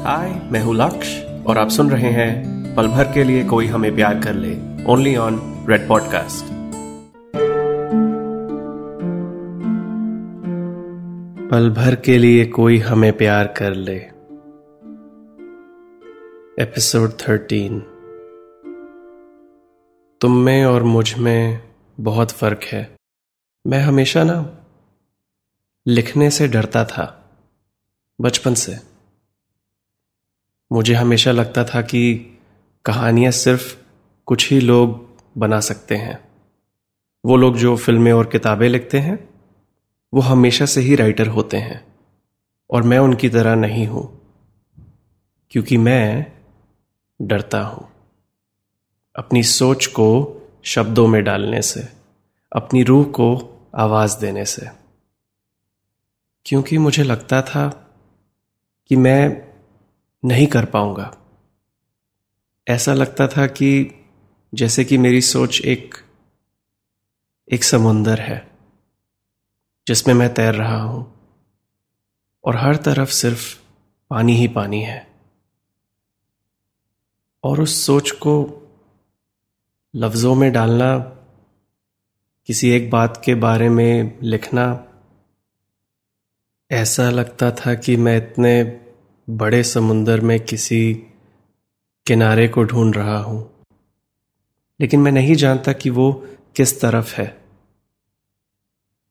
हाय मैं हूँ लक्ष्य और आप सुन रहे हैं पल भर के लिए कोई हमें प्यार कर ले ओनली ऑन रेड पॉडकास्ट पल भर के लिए कोई हमें प्यार कर ले. एपिसोड थर्टीन तुम में और मुझमें बहुत फ़र्क है. मैं हमेशा ना लिखने से डरता था, बचपन से. मुझे हमेशा लगता था कि कहानियाँ सिर्फ़ कुछ ही लोग बना सकते हैं। वो लोग जो फ़िल्में और किताबें लिखते हैं, वो हमेशा से ही राइटर होते हैं और मैं उनकी तरह नहीं हूँ, क्योंकि मैं डरता हूँ। अपनी सोच को शब्दों में डालने से, अपनी रूह को आवाज़ देने से। क्योंकि मुझे लगता था कि मैं नहीं कर पाऊँगा। ऐसा लगता था कि जैसे कि मेरी सोच एक एक समुंदर है, जिसमें मैं तैर रहा हूँ, और हर तरफ़ सिर्फ़ पानी ही पानी है। और उस सोच को लफ्जों में डालना, किसी एक बात के बारे में लिखना, ऐसा लगता था कि मैं इतने बड़े समुंदर में किसी किनारे को ढूंढ रहा हूँ। लेकिन मैं नहीं जानता कि वो किस तरफ़ है।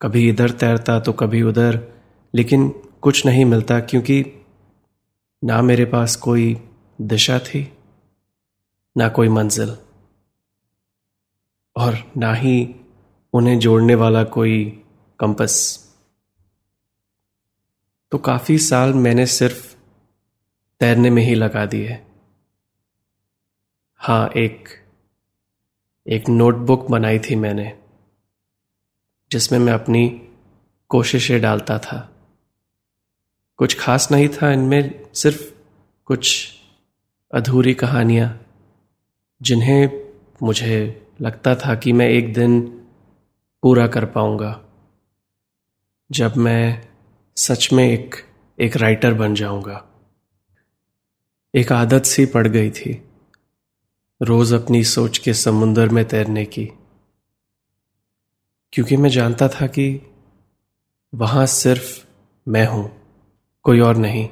कभी इधर तैरता तो कभी उधर, लेकिन कुछ नहीं मिलता क्योंकि ना मेरे पास कोई दिशा थी, ना कोई मंजिल, और ना ही उन्हें जोड़ने वाला कोई कंपस। तो काफ़ी साल मैंने सिर्फ़ तैरने में ही लगा दिए। हाँ एक एक नोटबुक बनाई थी मैंने, जिसमें मैं अपनी कोशिशें डालता था। कुछ खास नहीं था, इनमें सिर्फ़ कुछ अधूरी कहानियाँ, जिन्हें मुझे लगता था कि मैं एक दिन पूरा कर पाऊँगा, जब मैं सच में एक एक राइटर बन जाऊँगा। एक आदत सी पड़ गई थी, रोज अपनी सोच के समुंदर में तैरने की। क्योंकि मैं जानता था कि वहाँ सिर्फ़ मैं हूँ, कोई और नहीं।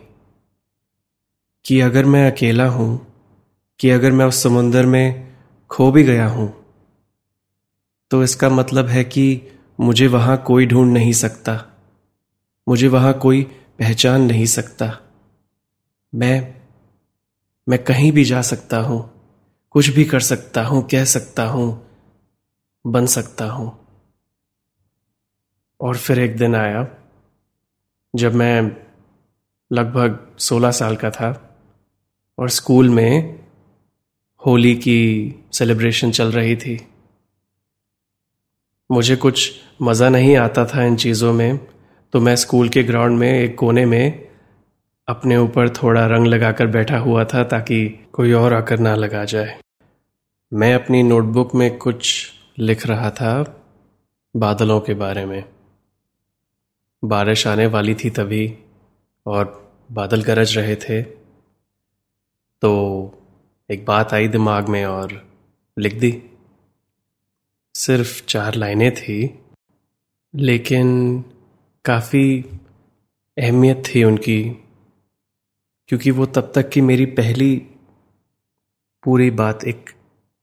कि अगर मैं अकेला हूँ, कि अगर मैं उस समुंदर में खो भी गया हूँ तो इसका मतलब है कि मुझे वहाँ कोई ढूंढ नहीं सकता, मुझे वहाँ कोई पहचान नहीं सकता। मैं मैं कहीं भी जा सकता हूँ, कुछ भी कर सकता हूँ, कह सकता हूँ, बन सकता हूँ। और फिर एक दिन आया, जब मैं लगभग सोलह साल का था, और स्कूल में होली की सेलिब्रेशन चल रही थी। मुझे कुछ मज़ा नहीं आता था इन चीज़ों में तो मैं स्कूल के ग्राउंड में, एक कोने में अपने ऊपर थोड़ा रंग लगाकर बैठा हुआ था ताकि कोई और आकर ना लगा जाए। मैं अपनी नोटबुक में कुछ लिख रहा था बादलों के बारे में। बारिश आने वाली थी तभी और बादल गरज रहे थे। तो एक बात आई दिमाग में और लिख दी। सिर्फ़ चार लाइनें थी, लेकिन काफ़ी अहमियत थी उनकी। क्योंकि वो तब तक की मेरी पहली पूरी बात, एक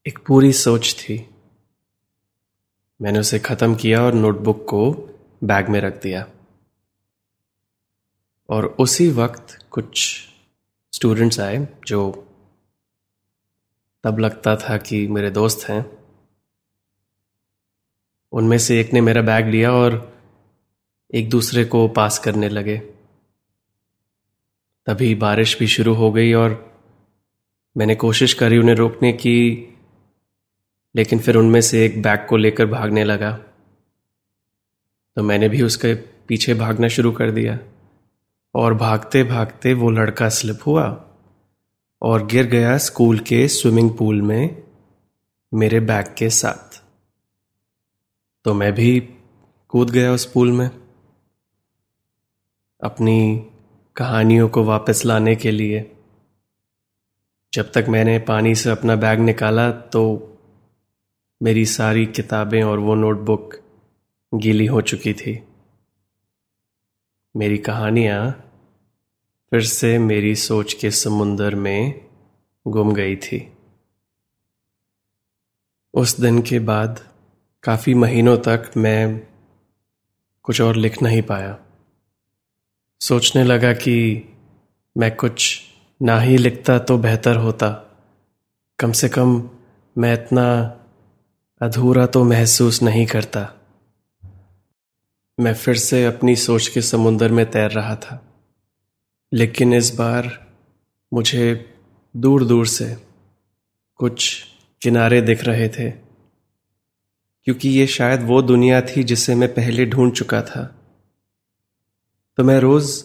एक पूरी सोच थी। मैंने उसे ख़त्म किया और नोटबुक को बैग में रख दिया। और उसी वक्त कुछ स्टूडेंट्स आए जो तब लगता था कि मेरे दोस्त हैं। उनमें से एक ने मेरा बैग लिया और एक दूसरे को पास करने लगे। तभी बारिश भी शुरू हो गई और मैंने कोशिश करी उन्हें रोकने की, लेकिन फिर उनमें से एक बैग को लेकर भागने लगा। तो मैंने भी उसके पीछे भागना शुरू कर दिया। और भागते भागते वो लड़का स्लिप हुआ और गिर गया स्कूल के स्विमिंग पूल में मेरे बैग के साथ। तो मैं भी कूद गया उस पूल में। अपनी कहानियों को वापस लाने के लिए। जब तक मैंने पानी से अपना बैग निकाला तो मेरी सारी किताबें और वो नोटबुक गीली हो चुकी थी। मेरी कहानियाँ फिर से मेरी सोच के समुंदर में गुम गई थी। उस दिन के बाद, काफ़ी महीनों तक मैं कुछ और लिख नहीं पाया। सोचने लगा कि मैं कुछ ना ही लिखता तो बेहतर होता। कम से कम मैं इतना अधूरा तो महसूस नहीं करता। मैं फिर से अपनी सोच के समुंदर में तैर रहा था। लेकिन इस बार मुझे दूर दूर से कुछ किनारे दिख रहे थे, क्योंकि ये शायद वो दुनिया थी जिसे मैं पहले ढूंढ चुका था। तो मैं रोज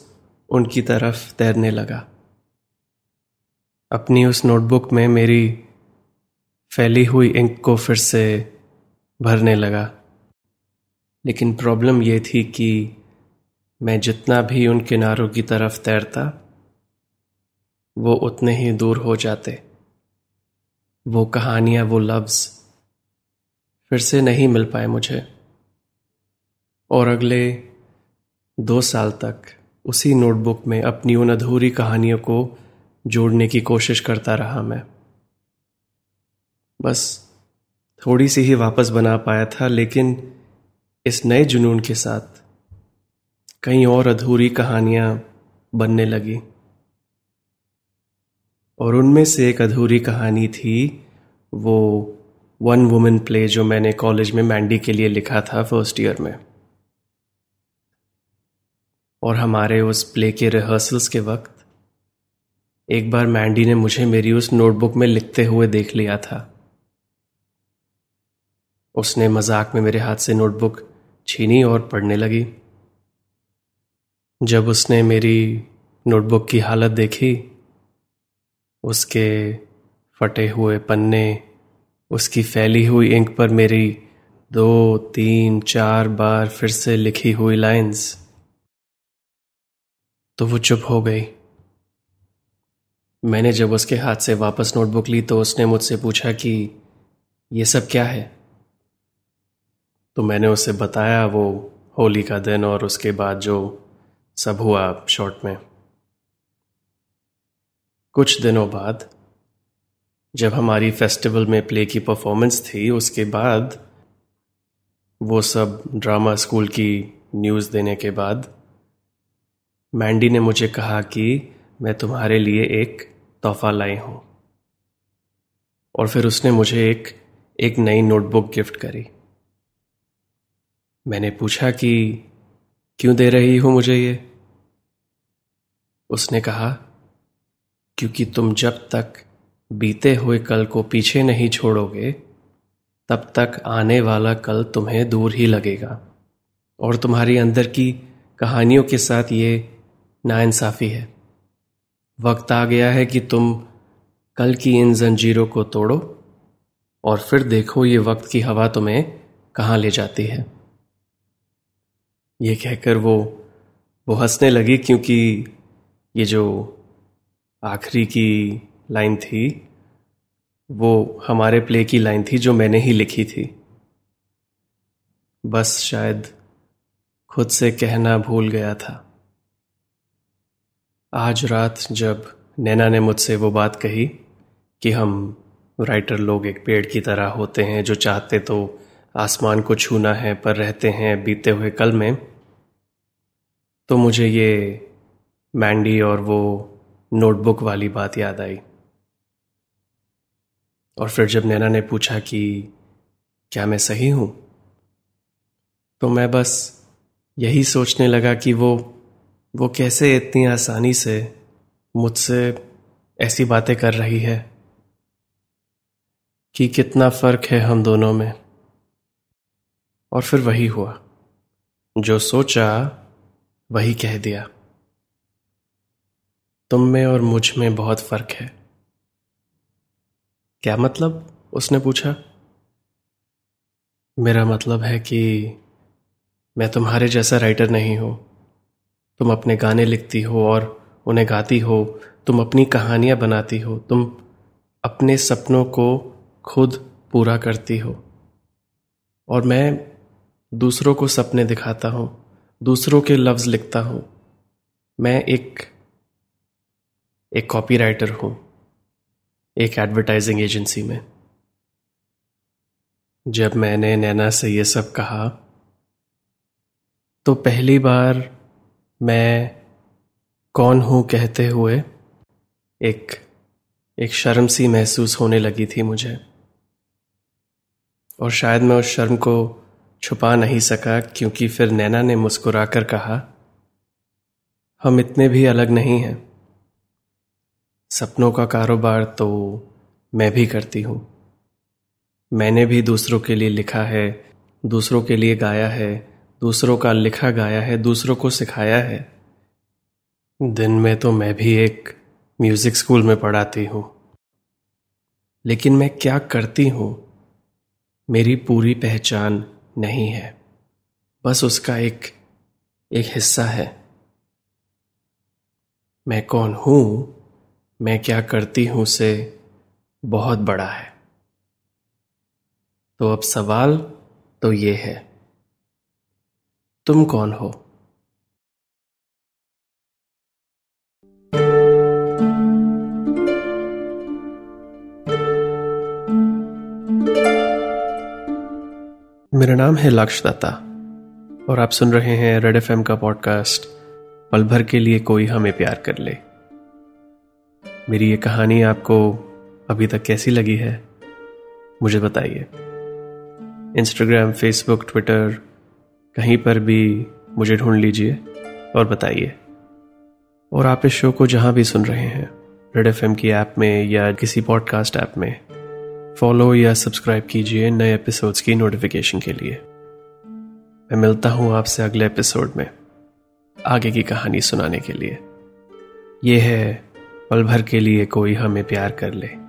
उनकी तरफ़ तैरने लगा। अपनी उस नोटबुक में मेरी फैली हुई इंक को फिर से भरने लगा। लेकिन प्रॉब्लम यह थी कि मैं जितना भी उन किनारों की तरफ़ तैरता, वो उतने ही दूर हो जाते। वो कहानियाँ, वो लफ्ज फिर से नहीं मिल पाए मुझे। और अगले दो साल तक उसी नोटबुक में अपनी उन अधूरी कहानियों को जोड़ने की कोशिश करता रहा मैं। बस थोड़ी सी ही वापस बना पाया था, लेकिन इस नए जुनून के साथ कई और अधूरी कहानियाँ बनने लगी। और उनमें से एक अधूरी कहानी थी, वो वन वुमेन प्ले जो मैंने कॉलेज में मैंडी के लिए लिखा था फ़र्स्ट ईयर में। और हमारे उस प्ले के रिहर्सल्स के वक्त, एक बार मैंडी ने मुझे मेरी उस नोटबुक में लिखते हुए देख लिया था। उसने मज़ाक में मेरे हाथ से नोटबुक छीनी और पढ़ने लगी। जब उसने मेरी नोटबुक की हालत देखी, उसके फटे हुए पन्ने, उसकी फैली हुई इंक पर मेरी दो, तीन, चार बार फिर से लिखी हुई लाइंस तो वो चुप हो गई। मैंने जब उसके हाथ से वापस नोटबुक ली तो उसने मुझसे पूछा कि, ये सब क्या है? तो मैंने उसे बताया वो होली का दिन और उसके बाद जो सब हुआ शॉर्ट में। कुछ दिनों बाद, जब हमारी फेस्टिवल में प्ले की परफॉर्मेंस थी, उसके बाद वो सब ड्रामा स्कूल की न्यूज़ देने के बाद मैंडी ने मुझे कहा कि मैं तुम्हारे लिए एक तोहफा लाई हूँ। और फिर उसने मुझे एक एक नई नोटबुक गिफ्ट करी। मैंने पूछा कि, क्यों दे रही हो मुझे ये? उसने कहा, क्योंकि तुम जब तक बीते हुए कल को पीछे नहीं छोड़ोगे, तब तक आने वाला कल तुम्हें दूर ही लगेगा। और तुम्हारी अंदर की कहानियों के साथ ये नाइंसाफ़ी है। वक्त आ गया है कि तुम कल की इन जंजीरों को तोड़ो और फिर देखो ये वक्त की हवा तुम्हें कहाँ ले जाती है। ये कहकर वो वो हंसने लगी क्योंकि ये जो आखिरी की लाइन थी, वो हमारे प्ले की लाइन थी जो मैंने ही लिखी थी। बस शायद खुद से कहना भूल गया था। आज रात जब नैना ने मुझसे वो बात कही कि हम राइटर लोग एक पेड़ की तरह होते हैं जो चाहते तो आसमान को छूना है, पर रहते हैं बीते हुए कल में तो मुझे ये मैंडी और वो नोटबुक वाली बात याद आई। और फिर जब नैना ने पूछा कि क्या मैं सही हूँ तो मैं बस यही सोचने लगा कि वो वो कैसे इतनी आसानी से मुझसे ऐसी बातें कर रही है कि कितना फ़र्क है हम दोनों में। और फिर वही हुआ। जो सोचा, वही कह दिया। तुम में और मुझमें बहुत फ़र्क है। क्या मतलब? उसने पूछा। मेरा मतलब है कि मैं तुम्हारे जैसा राइटर नहीं हूँ। तुम अपने गाने लिखती हो और उन्हें गाती हो, तुम अपनी कहानियाँ बनाती हो, तुम अपने सपनों को खुद पूरा करती हो। और मैं दूसरों को सपने दिखाता हूँ, दूसरों के लफ्ज लिखता हूँ। मैं एक एक कॉपी राइटर हूँ, एक एडवर्टाइजिंग एजेंसी में। जब मैंने नैना से ये सब कहा तो पहली बार मैं कौन हूँ कहते हुए एक एक शर्म सी महसूस होने लगी थी मुझे। और शायद मैं उस शर्म को छुपा नहीं सका, क्योंकि फिर नैना ने मुस्कुराकर कहा, हम इतने भी अलग नहीं हैं। सपनों का कारोबार तो मैं भी करती हूँ। मैंने भी दूसरों के लिए लिखा है, दूसरों के लिए गाया है दूसरों का लिखा गाया है, दूसरों को सिखाया है। दिन में तो मैं भी एक म्यूज़िक स्कूल में पढ़ाती हूँ। लेकिन मैं क्या करती हूँ? मेरी पूरी पहचान नहीं है। बस उसका एक एक हिस्सा है। मैं कौन हूँ? मैं क्या करती हूँ से बहुत बड़ा है। तो अब सवाल तो ये है। तुम कौन हो? मेरा नाम है लक्ष दत्ता और आप सुन रहे हैं रेड एफएम का पॉडकास्ट, पल भर के लिए कोई हमें प्यार कर ले। मेरी ये कहानी आपको अभी तक कैसी लगी है, मुझे बताइए। इंस्टाग्राम, फेसबुक, ट्विटर कहीं पर भी मुझे ढूंढ लीजिए और बताइए। और आप इस शो को जहाँ भी सुन रहे हैं, रेड एफएम की ऐप में या किसी पॉडकास्ट ऐप में, फॉलो या सब्सक्राइब कीजिए नए एपिसोड्स की नोटिफिकेशन के लिए। मैं मिलता हूँ आपसे अगले एपिसोड में, आगे की कहानी सुनाने के लिए। यह है पल भर के लिए कोई हमें प्यार कर ले।